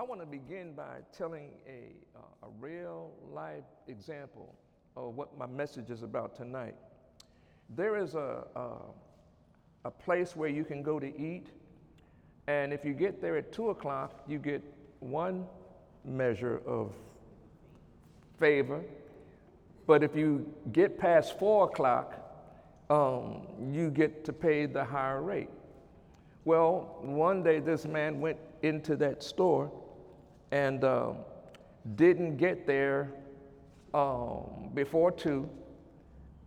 I want to begin by telling a, uh, a real life example of what my message is about tonight. There is a, a, a place where you can go to eat, and if you get there at 2 o'clock, you get one measure of favor. But if you get past 4 o'clock, um, you get to pay the higher rate. Well, one day this man went into that store and uh, didn't get there um, before two.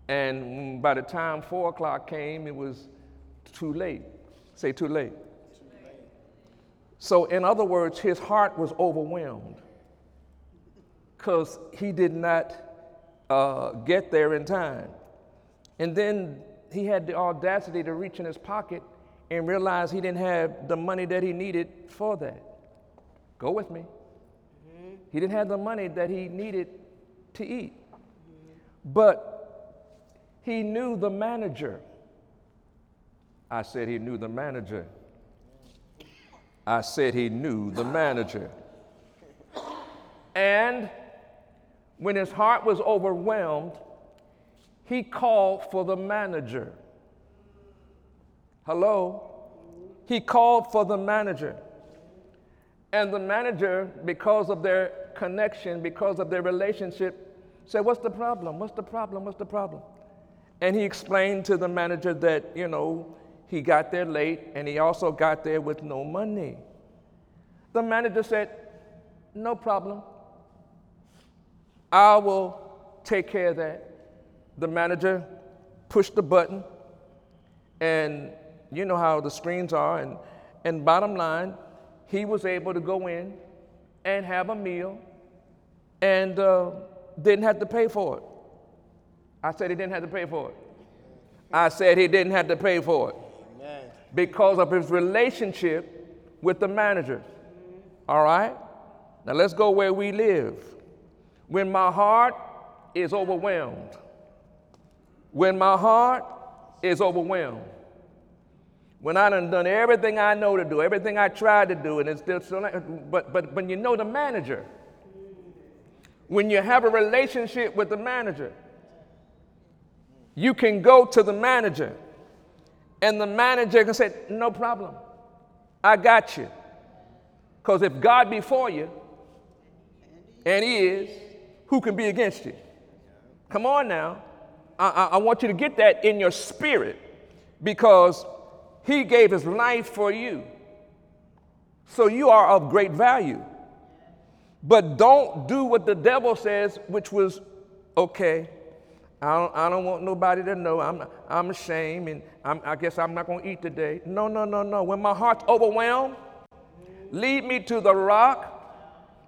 And by the time four o'clock came, it was too late. Say too late. So, in other words, his heart was overwhelmed because he did not uh, get there in time. And then he had the audacity to reach in his pocket and realize he didn't have the money that he needed for that. Go with me. Mm-hmm. He didn't have the money that he needed to eat. Mm-hmm. But he knew the manager. I said he knew the manager. I said he knew the manager. And when his heart was overwhelmed, he called for the manager. Hello? He called for the manager. And the manager, because of their connection, because of their relationship, said, What's the problem? What's the problem? What's the problem? And he explained to the manager that, you know, he got there late and he also got there with no money. The manager said, No problem. I will take care of that. The manager pushed the button and you know how the screens are. And, and bottom line, he was able to go in and have a meal and uh, didn't have to pay for it. I said he didn't have to pay for it. I said he didn't have to pay for it because of his relationship with the manager. All right? Now let's go where we live. When my heart is overwhelmed, when my heart is overwhelmed, when I done done everything I know to do, everything I tried to do, and it's still, still but, but when you know the manager, when you have a relationship with the manager, you can go to the manager, and the manager can say, No problem, I got you. Because if God be for you, and He is, who can be against you? Come on now. I, I, I want you to get that in your spirit because he gave his life for you. So you are of great value. But don't do what the devil says, which was okay. I don't, I don't want nobody to know. I'm, I'm ashamed and I'm, I guess I'm not going to eat today. No, no, no, no. When my heart's overwhelmed, lead me to the rock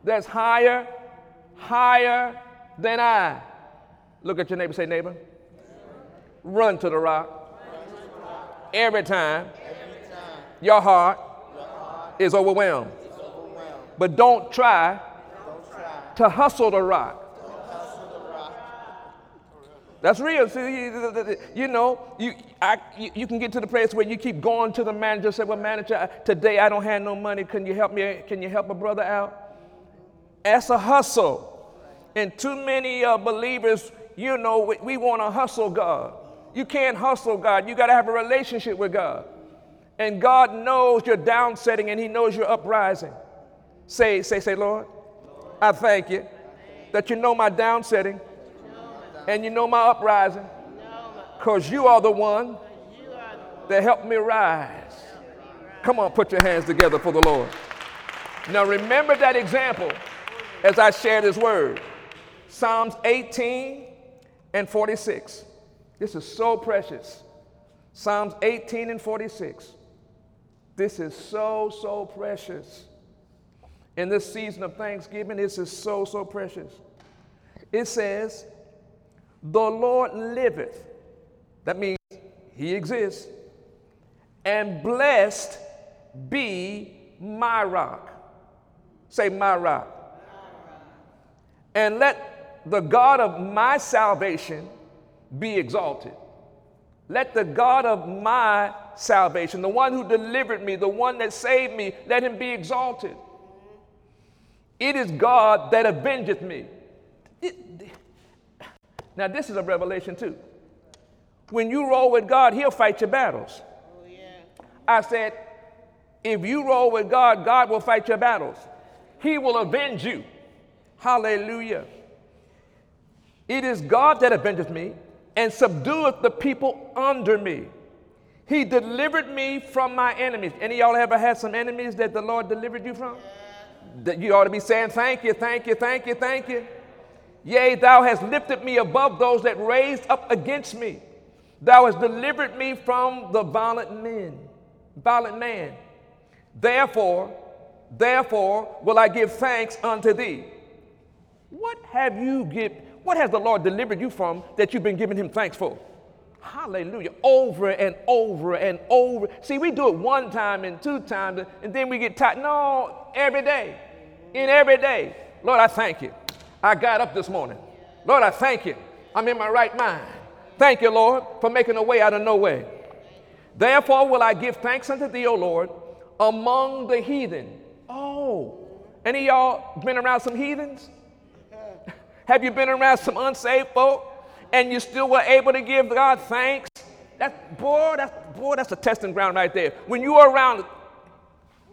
that's higher, higher than I. Look at your neighbor, say, neighbor. Run to the rock every time, every time your, heart your heart is overwhelmed. Overwhelmed. But don't try, don't try to hustle the rock. That's real. See, you know, you, I, you, you, can get to the place where you keep going to the manager, say, well, manager, today I don't have no money. Can you help me? Can you help a brother out? That's a hustle. And too many uh, believers, you know, we, we want to hustle God. You can't hustle God. You got to have a relationship with God. And God knows your downsetting and He knows your uprising. Say, say, say, Lord, I thank you that you know my downsetting and you know my uprising because you are the one that helped me rise. Come on, put your hands together for the Lord. Now remember that example as I share this word. Psalms 18 and 46. This is so precious. Psalms 18 and 46. This is so, so precious. In this season of Thanksgiving, this is so, so precious. It says, The Lord liveth. That means He exists. And blessed be my rock. Say, my rock. And let the God of my salvation be exalted. Let the God of my salvation, the one who delivered me, the one that saved me, let him be exalted. It is God that avengeth me. Now, this is a revelation too. When you roll with God, He'll fight your battles. Oh, yeah. I said, if you roll with God, God will fight your battles. He will avenge you. Hallelujah. It is God that avengeth me and subdueth the people under me. He delivered me from my enemies. Any y'all ever had some enemies that the Lord delivered you from? That you ought to be saying, Thank you, thank you, thank you, thank you. Yea, thou hast lifted me above those that raised up against me. Thou hast delivered me from the violent men, violent man. Therefore, therefore will I give thanks unto thee. What have you give, what has the Lord delivered you from that you've been giving him thanks for? Hallelujah. Over and over and over. See, we do it one time and two times, and then we get tired. No, every day. In every day. Lord, I thank you. I got up this morning. Lord, I thank you. I'm in my right mind. Thank you, Lord, for making a way out of no way. Therefore will I give thanks unto thee, O Lord, among the heathen. Oh, any of y'all been around some heathens? Have you been around some unsaved folk? and you still were able to give God thanks, that boy, that's boy, that's a testing ground right there. When you are around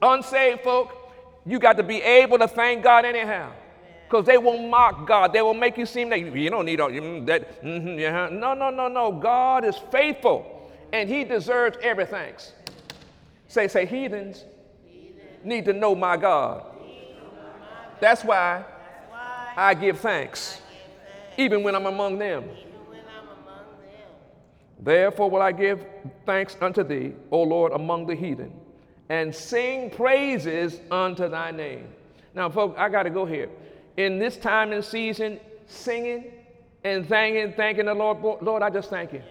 unsaved folk, you got to be able to thank God anyhow. Because they will mock God. They will make you seem like you don't need all that. Mm-hmm, yeah. No, no, no, no. God is faithful and He deserves every thanks. Say, say, heathens need to know my God. That's why I give thanks, even when I'm among them. Therefore will I give thanks unto thee, O Lord, among the heathen, and sing praises unto thy name. Now, folks, I got to go here. In this time and season, singing and thanking, thanking the Lord, Lord, I just thank you.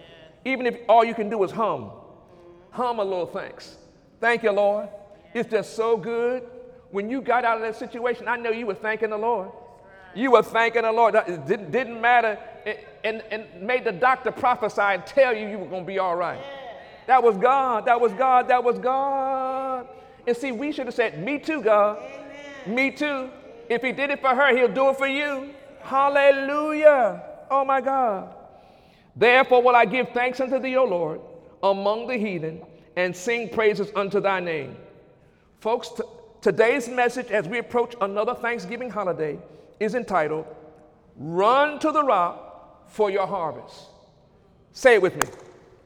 Even if all you can do is hum, hum a little thanks. Thank you, Lord. It's just so good. When you got out of that situation, I know you were thanking the Lord. You were thanking the Lord. It didn't, didn't matter. and, and made the doctor prophesy and tell you you were going to be all right. That was God. That was God. That was God. And see, we should have said, Me too, God. Amen. Me too. If He did it for her, He'll do it for you. Hallelujah. Oh my God. Therefore will I give thanks unto thee, O Lord, among the heathen, and sing praises unto thy name. Folks, t- today's message as we approach another Thanksgiving holiday is entitled, Run to the Rock for Your Harvest. Say it with me.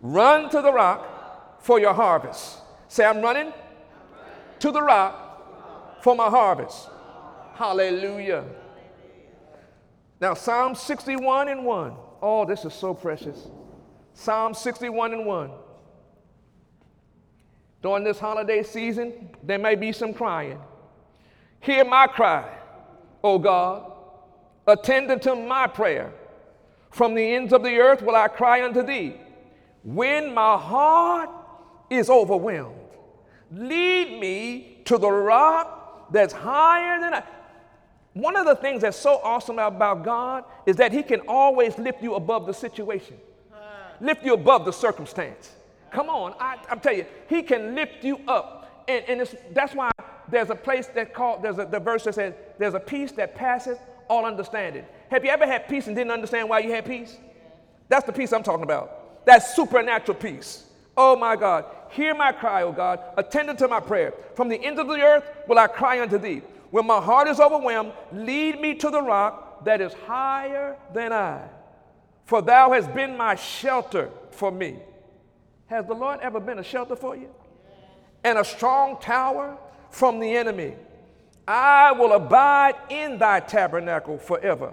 Run to the rock for your harvest. Say, I'm running to the rock for my harvest. Hallelujah. Now, Psalm 61 and 1. Oh, this is so precious. Psalm 61 and 1. During this holiday season, there may be some crying. Hear my cry O God, attend unto my prayer. From the ends of the earth will I cry unto thee. When my heart is overwhelmed, lead me to the rock that's higher than I. One of the things that's so awesome about God is that He can always lift you above the situation, lift you above the circumstance. Come on, I, am telling you, He can lift you up. And, and that's why there's a place that called, there's a the verse that says, there's a peace that passes all understanding. Have you ever had peace and didn't understand why you had peace? That's the peace I'm talking about. That supernatural peace. Oh my God. Hear my cry, O God. Attend unto my prayer. From the ends of the earth will I cry unto thee. When my heart is overwhelmed, lead me to the rock that is higher than I. For thou hast been my shelter for me. Has the Lord ever been a shelter for you? And a strong tower from the enemy. I will abide in thy tabernacle forever.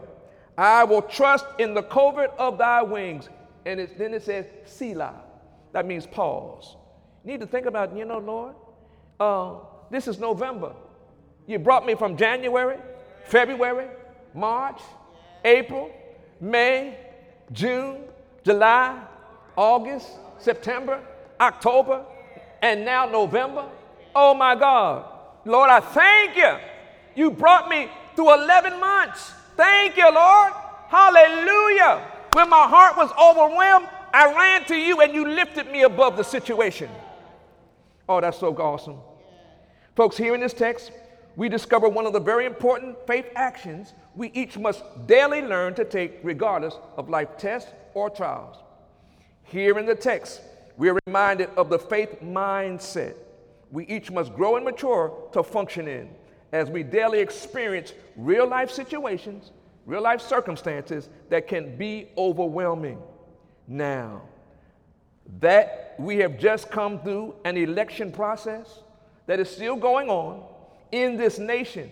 I will trust in the covert of thy wings. And it, then it says, Selah. That means pause. You need to think about, you know, Lord, uh, this is November. You brought me from January, February, March, April, May, June, July, August, September, October, and now November. Oh my God. Lord, I thank you. You brought me through 11 months. Thank you, Lord. Hallelujah. When my heart was overwhelmed, I ran to you and you lifted me above the situation. Oh, that's so awesome. Folks, here in this text, we discover one of the very important faith actions we each must daily learn to take regardless of life tests or trials. Here in the text, we are reminded of the faith mindset we each must grow and mature to function in as we daily experience real life situations, real life circumstances that can be overwhelming. Now, that we have just come through an election process that is still going on in this nation,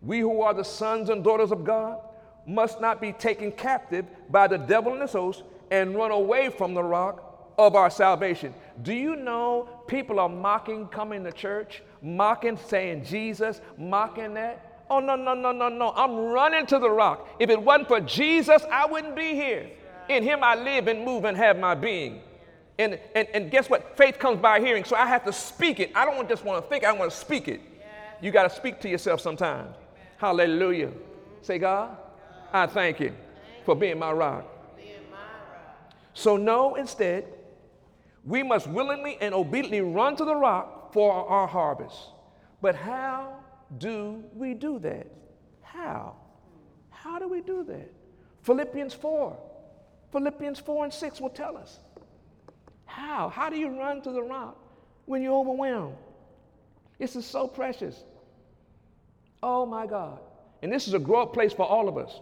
we who are the sons and daughters of God must not be taken captive by the devil and his host and run away from the rock of our salvation. Do you know people are mocking coming to church, mocking saying Jesus, mocking that? Oh, no, no, no, no, no. I'm running to the rock. If it wasn't for Jesus, I wouldn't be here. In him I live and move and have my being. And, and, and guess what? Faith comes by hearing, so I have to speak it. I don't just want to think, I want to speak it. You got to speak to yourself sometimes. Hallelujah. Say, God, I thank you for being my rock. So, no, instead, we must willingly and obediently run to the rock for our harvest. But how do we do that? How? How do we do that? Philippians 4. Philippians 4 and 6 will tell us. How? How do you run to the rock when you're overwhelmed? This is so precious. Oh my God. And this is a grow up place for all of us.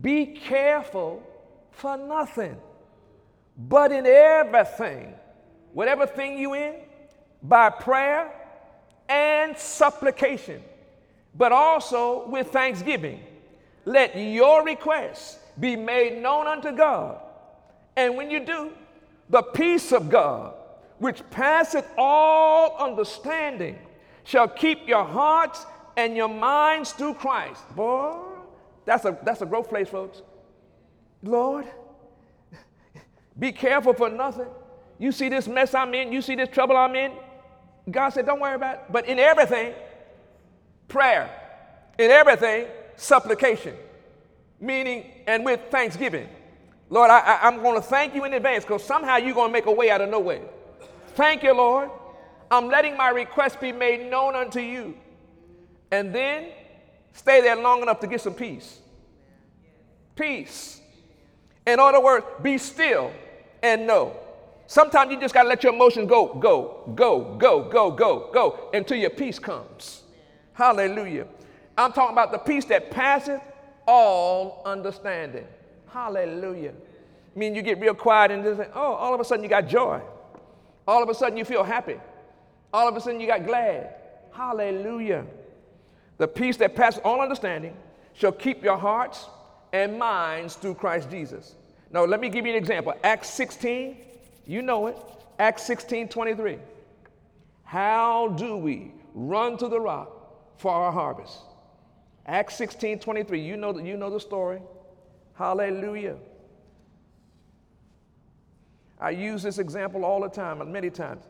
Be careful for nothing, but in everything, whatever thing you in, by prayer and supplication, but also with thanksgiving. Let your requests be made known unto God. And when you do, the peace of God, which passeth all understanding, shall keep your hearts and your minds through Christ. Boy, that's a, that's a growth place, folks. Lord, be careful for nothing. You see this mess I'm in, you see this trouble I'm in. God said, Don't worry about it. But in everything, prayer. In everything, supplication. Meaning, and with thanksgiving. Lord, I, am going to thank you in advance because somehow you're going to make a way out of no way. Thank you, Lord. I'm letting my request be made known unto you. And then stay there long enough to get some peace. Peace. In other words, be still and know. Sometimes you just got to let your emotions go, go, go, go, go, go, go until your peace comes. Hallelujah. I'm talking about the peace that passeth all understanding. Hallelujah. I mean, you get real quiet and just say, oh, all of a sudden you got joy. All of a sudden you feel happy. All of a sudden you got glad. Hallelujah. The peace that passes all understanding shall keep your hearts and minds through Christ Jesus. Now, let me give you an example. Acts 16, you know it. Acts 16 23. How do we run to the rock for our harvest? Acts 16 23. You know, you know the story. Hallelujah. I use this example all the time, and many times.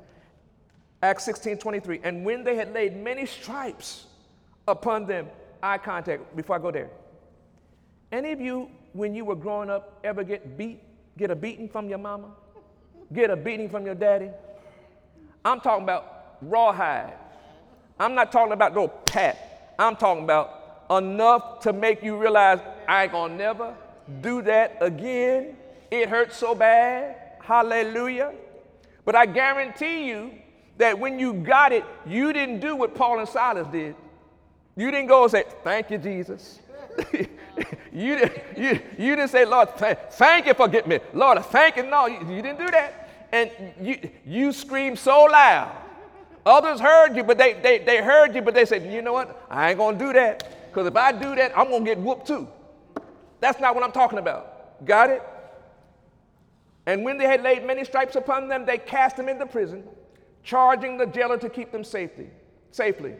Acts 16 23. And when they had laid many stripes upon them, eye contact before I go there. Any of you, when you were growing up, ever get beat, get a beating from your mama? Get a beating from your daddy? I'm talking about rawhide. I'm not talking about no pat. I'm talking about enough to make you realize I ain't gonna never do that again. It hurts so bad. Hallelujah. But I guarantee you that when you got it, you didn't do what Paul and Silas did. You didn't go and say, Thank you, Jesus. you, didn't, you, you didn't say, Lord, th- thank you for getting me. Lord, thank you. No, you, you didn't do that. And you, you screamed so loud. Others heard you, but they, they, they heard you, but they said, you know what? I ain't going to do that. Because if I do that, I'm going to get whooped too. That's not what I'm talking about. Got it? And when they had laid many stripes upon them, they cast them into prison, charging the jailer to keep them safety, safely.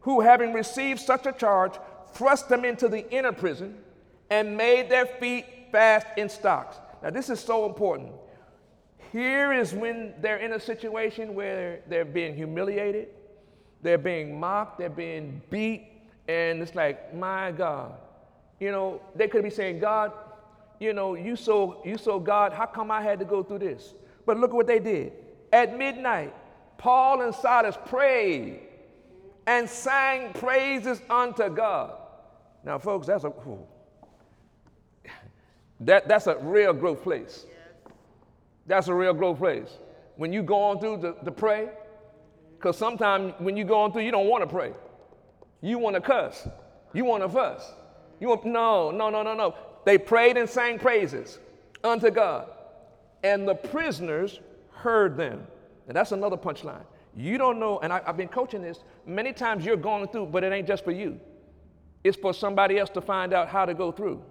Who, having received such a charge, thrust them into the inner prison and made their feet fast in stocks. Now, this is so important. Here is when they're in a situation where they're being humiliated, they're being mocked, they're being beat, and it's like, my God, you know, they could be saying, God, you know, you so you so God, how come I had to go through this? But look at what they did. At midnight, Paul and Silas prayed and sang praises unto God. Now, folks, that's a that, that's a real growth place. That's a real growth place. When you go on through to, to pray, because sometimes when you go on through, you don't want to pray. You want to cuss. You want to fuss. You want, no, no, no, no, no. They prayed and sang praises unto God. And the prisoners heard them. And that's another punchline. You don't know, and I, have been coaching this. Many times you're going through, but it ain't just for you. It's for somebody else to find out how to go through.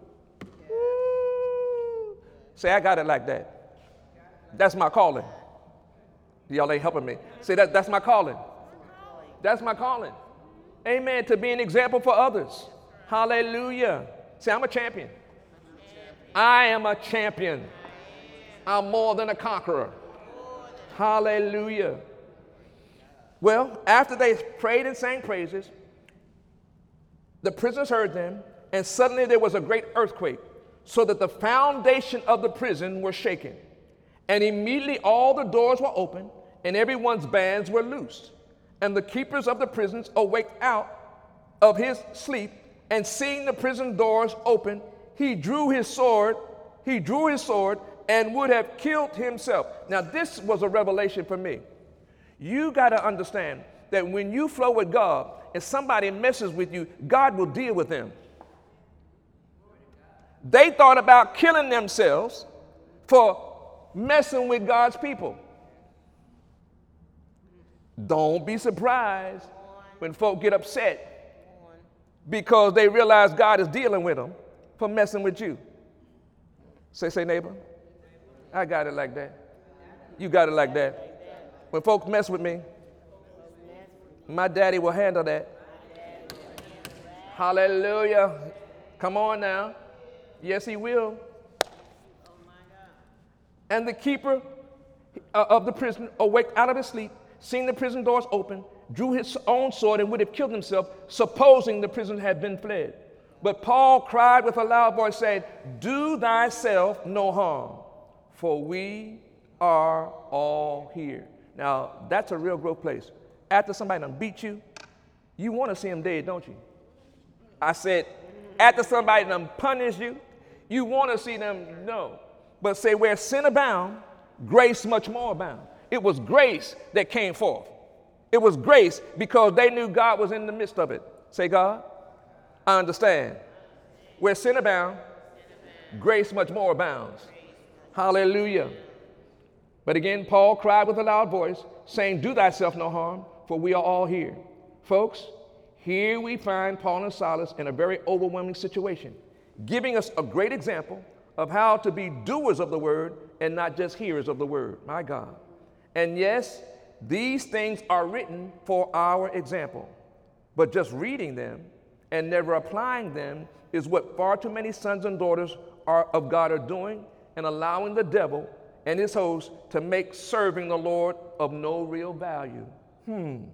Say, I got it like that. That's my calling. Y'all ain't helping me. Say that that's my calling. That's my calling. Amen. To be an example for others. Hallelujah. Say, I'm a champion. I am a champion. I'm more than a conqueror. Hallelujah. Well, after they prayed and sang praises, the prisoners heard them, and suddenly there was a great earthquake, so that the foundation of the prison was shaken. And immediately all the doors were open, and everyone's bands were loosed. And the keepers of the prisons awaked out of his sleep, and seeing the prison doors open, he drew his sword, he drew his sword, and would have killed himself. Now, this was a revelation for me. You got to understand that when you flow with God and somebody messes with you, God will deal with them. They thought about killing themselves for messing with God's people. Don't be surprised when folk get upset because they realize God is dealing with them for messing with you. Say, say, neighbor, I got it like that. You got it like that. When folks mess with me, my daddy will handle that. Hallelujah. Come on now. Yes, he will. And the keeper uh, of the prison awaked out of his sleep, seeing the prison doors open, drew his own sword and would have killed himself, supposing the prison had been fled. But Paul cried with a loud voice, saying, Do thyself no harm, for we are all here. Now, that's a real growth place. After somebody done beat you, you want to see them dead, don't you? I said, after somebody done punish you, you want to see them no. But say, where sin abound, grace much more abound. It was grace that came forth. It was grace because they knew God was in the midst of it. Say, God, I understand. Where sin abound, grace much more abounds. Hallelujah. But again, Paul cried with a loud voice, saying, Do thyself no harm, for we are all here. Folks, here we find Paul and Silas in a very overwhelming situation, giving us a great example of how to be doers of the word and not just hearers of the word. My God. And yes, these things are written for our example, but just reading them and never applying them is what far too many sons and daughters are, of God are doing and allowing the devil and his host to make serving the Lord of no real value. Hmm.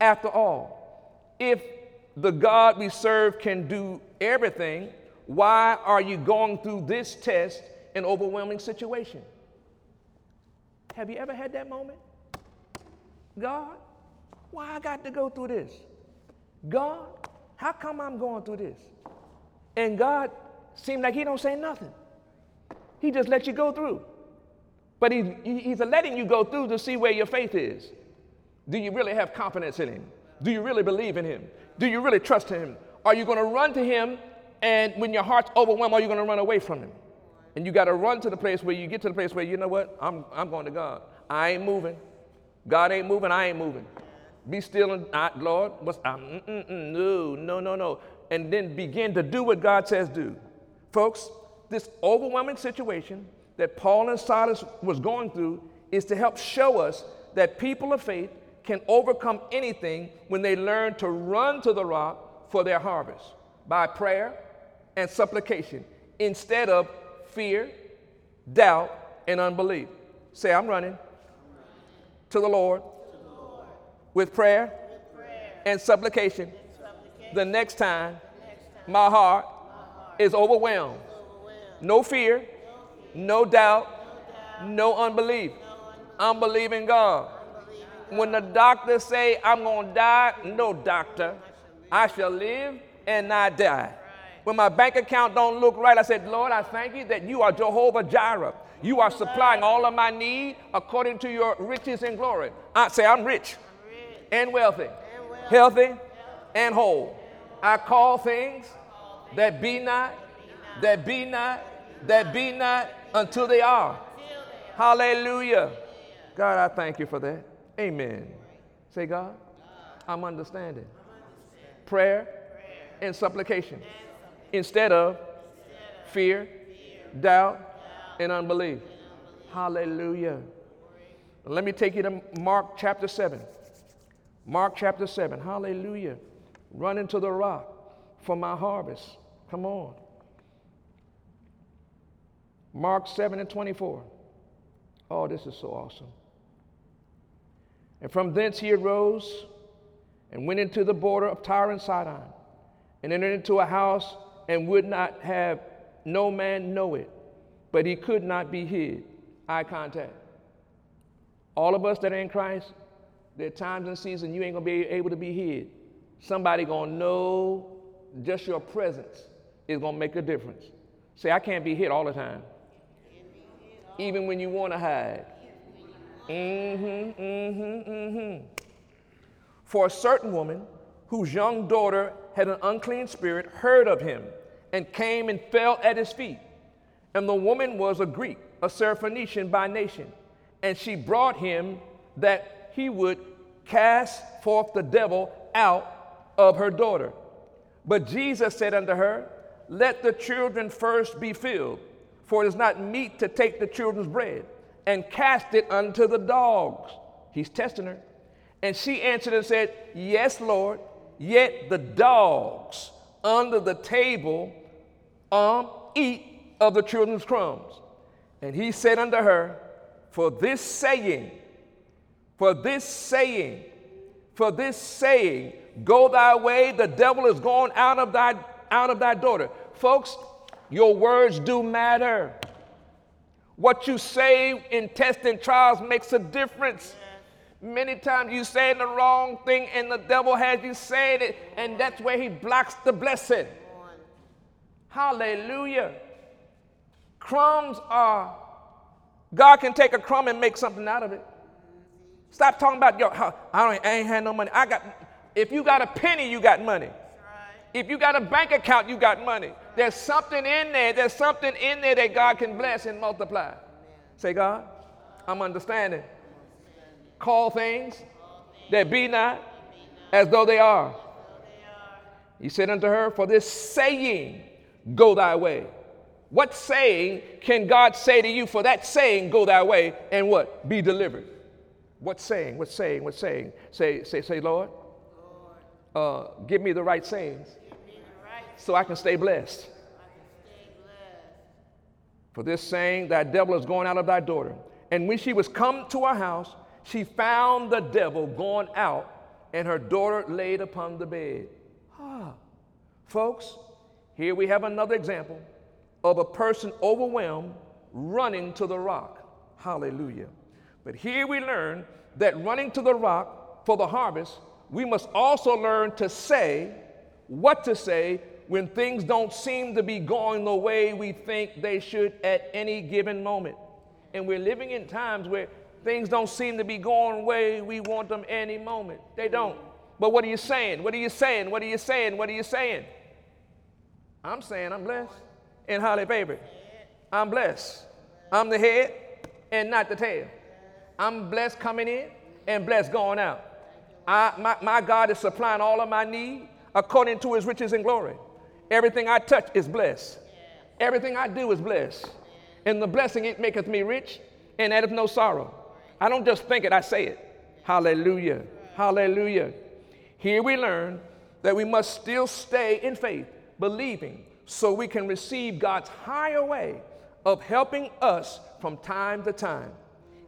After all, if the God we serve can do everything, why are you going through this test and overwhelming situation? Have you ever had that moment? God, why I got to go through this? God, how come I'm going through this? And God seemed like he don't say nothing. He just lets you go through. But he's, he's letting you go through to see where your faith is. Do you really have confidence in him? Do you really believe in him? Do you really trust him? Are you going to run to him and when your heart's overwhelmed, are you going to run away from him? And you got to run to the place where you get to the place where you know what? I'm, I'm going to God. I ain't moving. God ain't moving. I ain't moving. Be still and I, Lord, what's, I'm, mm, mm, mm, no, no, no, no. And then begin to do what God says do. Folks, this overwhelming situation that Paul and Silas was going through is to help show us that people of faith can overcome anything when they learn to run to the rock for their harvest by prayer and supplication instead of fear, doubt, and unbelief. Say, I'm running to the Lord, with prayer, and supplication. The next time my heart is overwhelmed, no fear, no doubt, no unbelief. I'm believing God. When the doctors say I'm to die, no doctor, I shall live and not die. When my bank account don't look right, I said, Lord, I thank you that you are Jehovah Jireh. You are supplying all of my need according to your riches and glory. I say, I'm rich and wealthy, healthy and whole. I call things that be not, that be not, that be not until they are. Hallelujah. God, I thank you for that. Amen. Say, God, I'm understanding. Prayer and supplication instead of fear, doubt, and unbelief. Hallelujah. Let me take you to Mark chapter 7. Mark chapter 7. Hallelujah. Run into the rock for my harvest. Come on. Mark 7 and 24. Oh, this is so awesome. And from thence he arose and went into the border of Tyre and Sidon, and entered into a house and would not have no man know it, but he could not be hid. Eye contact. All of us that are in Christ, there are times and seasons you ain't gonna be able to be hid. Somebody gonna know just your presence is gonna make a difference. Say, I can't be hid all the time. Even when you wanna hide. Mm-hmm, mm-hmm, mm-hmm. For a certain woman whose young daughter had an unclean spirit heard of him and came and fell at his feet. And the woman was a Greek, a Syrophoenician by nation. And she brought him that he would cast forth the devil out of her daughter. But Jesus said unto her, Let the children first be filled, for it is not meet to take the children's bread and cast it unto the dogs. He's testing her. And she answered and said, Yes, Lord, yet the dogs under the table um, eat of the children's crumbs. And he said unto her, For this saying, for this saying, for this saying, go thy way, the devil is gone out of thy out of thy daughter. Folks, your words do matter. What you say in tests and trials makes a difference. Many times you say the wrong thing and the devil has you saying it, and that's where he blocks the blessing. Hallelujah. Crumbs are, God can take a crumb and make something out of it. Stop talking about, yo, I, don't, I ain't had no money. I got, if you got a penny, you got money. If you got a bank account, you got money. There's something in there, there's something in there that God can bless and multiply. Say, God, I'm understanding. Call things that be not as though they are. He said unto her, For this saying, go thy way. What saying can God say to you for that saying, go thy way, and what? Be delivered. What saying? What saying? What saying? Say, say, say, Lord, uh, give me the right sayings so I can stay blessed. For this saying, that devil is going out of thy daughter. And when she was come to her house, she found the devil gone out and her daughter laid upon the bed. Ah. Folks, here we have another example of a person overwhelmed running to the rock. Hallelujah. But here we learn that running to the rock for the harvest, we must also learn to say what to say when things don't seem to be going the way we think they should at any given moment. And we're living in times where things don't seem to be going the way we want them any moment. They don't. But what are you saying? What are you saying? What are you saying? What are you saying? I'm saying I'm blessed and highly favored. I'm blessed. I'm the head and not the tail. I'm blessed coming in and blessed going out. I, my, my God is supplying all of my need according to his riches and glory. Everything I touch is blessed. Everything I do is blessed. And the blessing it maketh me rich and addeth no sorrow. I don't just think it, I say it. Hallelujah. Hallelujah. Here we learn that we must still stay in faith, believing, so we can receive God's higher way of helping us from time to time.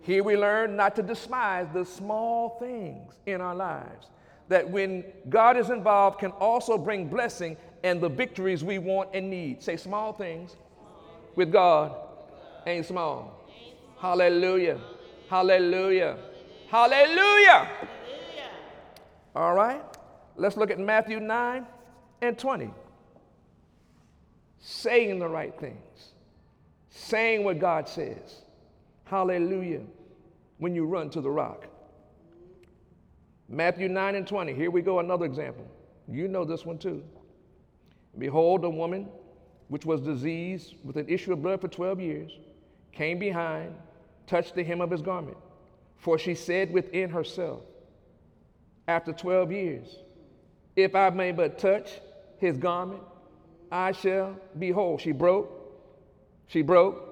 Here we learn not to despise the small things in our lives, that when God is involved, can also bring blessing and the victories we want and need. Say, small things with God ain't small. Hallelujah. Hallelujah. Hallelujah. All right. Let's look at Matthew 9 and 20. Saying the right things, saying what God says. Hallelujah. When you run to the rock. Matthew 9 and 20. Here we go, another example. You know this one too. Behold, a woman which was diseased with an issue of blood for 12 years came behind, touched the hem of his garment. For she said within herself, after 12 years, if I may but touch his garment, I shall be whole. She broke, she broke,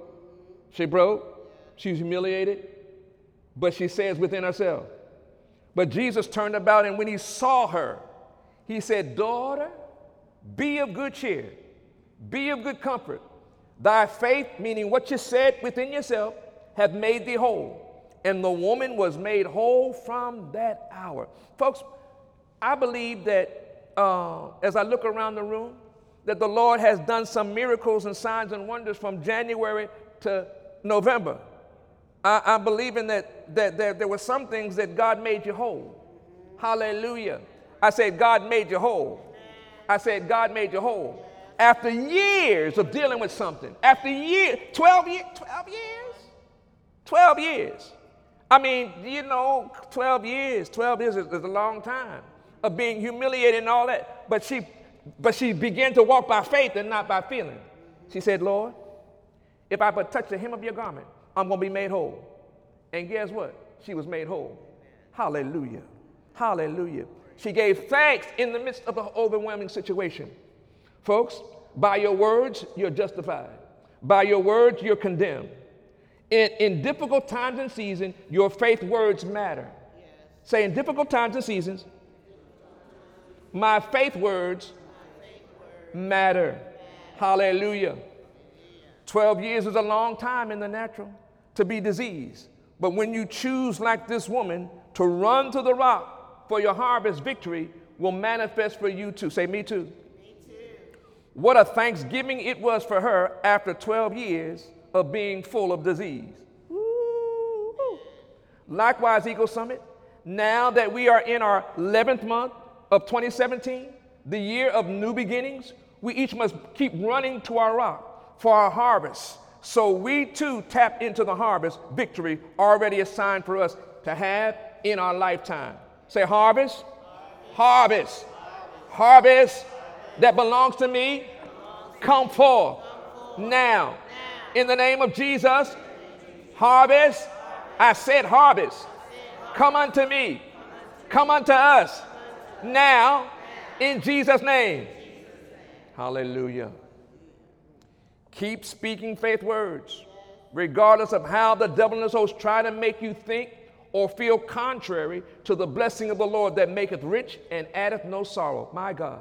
she broke, she was humiliated, but she says within herself. But Jesus turned about, and when he saw her, he said, Daughter, be of good cheer, be of good comfort. Thy faith, meaning what you said within yourself, hath made thee whole. And the woman was made whole from that hour. Folks, I believe that uh, as I look around the room, that the Lord has done some miracles and signs and wonders from January to November. I, I believe in that, that there, were some things that God made you whole. Hallelujah. I said, God made you whole. I said, God made you whole. After years of dealing with something, after years, 12 years, 12 years, 12 years. I mean, you know, 12 years, 12 years is, is a long time of being humiliated and all that. But she, but she began to walk by faith and not by feeling. She said, Lord, if I but touch the hem of your garment, I'm going to be made whole. And guess what? She was made whole. Hallelujah. Hallelujah. She gave thanks in the midst of an overwhelming situation. Folks, by your words, you're justified. By your words, you're condemned. In, in difficult times and seasons, your faith words matter. Yes. Say, in difficult times and seasons, my faith words matter. Hallelujah. 12 years is a long time in the natural to be diseased. But when you choose, like this woman, to run to the rock, for your harvest victory will manifest for you too. Say, me too. Me too. What a thanksgiving it was for her after 12 years of being full of disease. Woo-hoo. Likewise, Eagle Summit, now that we are in our 11th month of 2017, the year of new beginnings, we each must keep running to our rock for our harvest. So we too tap into the harvest victory already assigned for us to have in our lifetime. Say harvest. Harvest. Harvest that belongs to me. Come forth now. In the name of Jesus. Harvest. I said harvest. Come unto me. Come unto us. Now. In Jesus' name. Hallelujah. Keep speaking faith words, regardless of how the devil and his hosts try to make you think or feel contrary to the blessing of the Lord that maketh rich and addeth no sorrow. My God.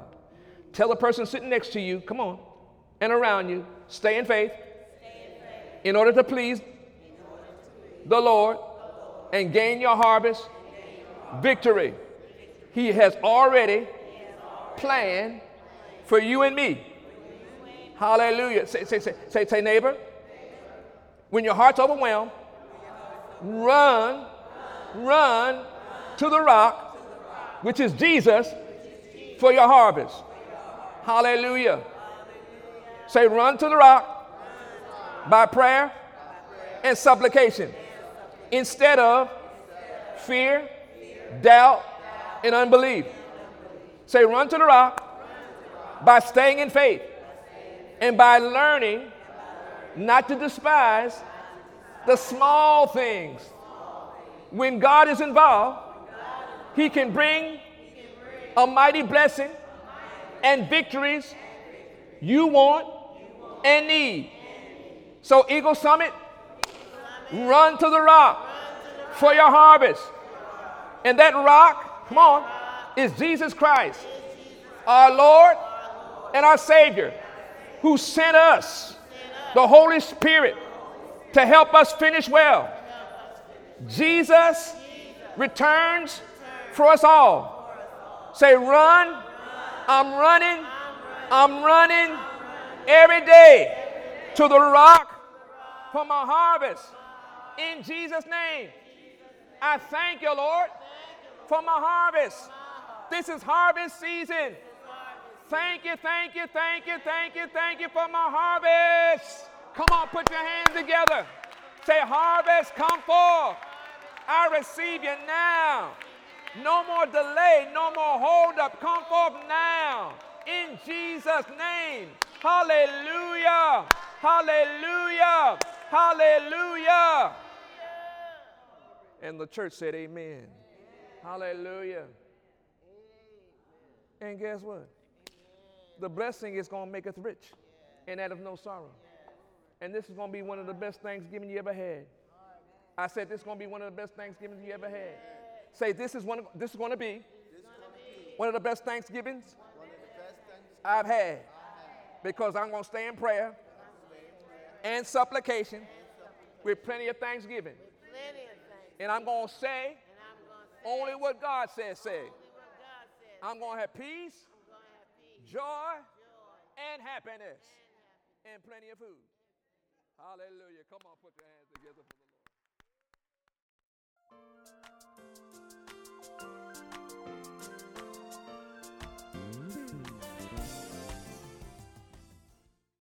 Tell the person sitting next to you, come on, and around you, stay in faith, in order to please the Lord and gain your harvest victory. He has already planned for you and me. Hallelujah. Say, say, say, say, say neighbor, when your heart's overwhelmed, run run to the rock, which is Jesus, for your harvest. Hallelujah. Say, run to the rock by prayer and supplication instead of fear, doubt, and unbelief. Say, run to the rock by staying in faith and by learning not to despise the small things when God is involved, He can bring a mighty blessing and victories you want and need. So, Eagle Summit, run to the rock for your harvest. And that rock, come on, is Jesus Christ, our Lord and our Savior, who sent us the Holy Spirit to help us finish well. Jesus returns for us all. Say, run. I'm running. I'm running every day to the rock for my harvest. In Jesus' name. I thank you, Lord, for my harvest. This is harvest season. Thank you, thank you, thank you, thank you, thank you for my harvest. Come on, put your hands together. Say, Harvest, come forth. I receive you now. No more delay, no more hold up. Come forth now. In Jesus' name. Hallelujah. Hallelujah. Hallelujah. And the church said, Amen. Hallelujah. And guess what? The blessing is going to make us rich and out of no sorrow. And this is going to be one of the best Thanksgiving you ever had. I said this is going to be one of the best Thanksgivings you ever had. Say this is one. Of, this is going to be one of the best Thanksgivings I've had because I'm going to stay in prayer and supplication with plenty of thanksgiving. And I'm going to say only what God says say. I'm going to have peace, joy, and happiness, and plenty of food. Hallelujah. Come on, put your hands together for the Lord.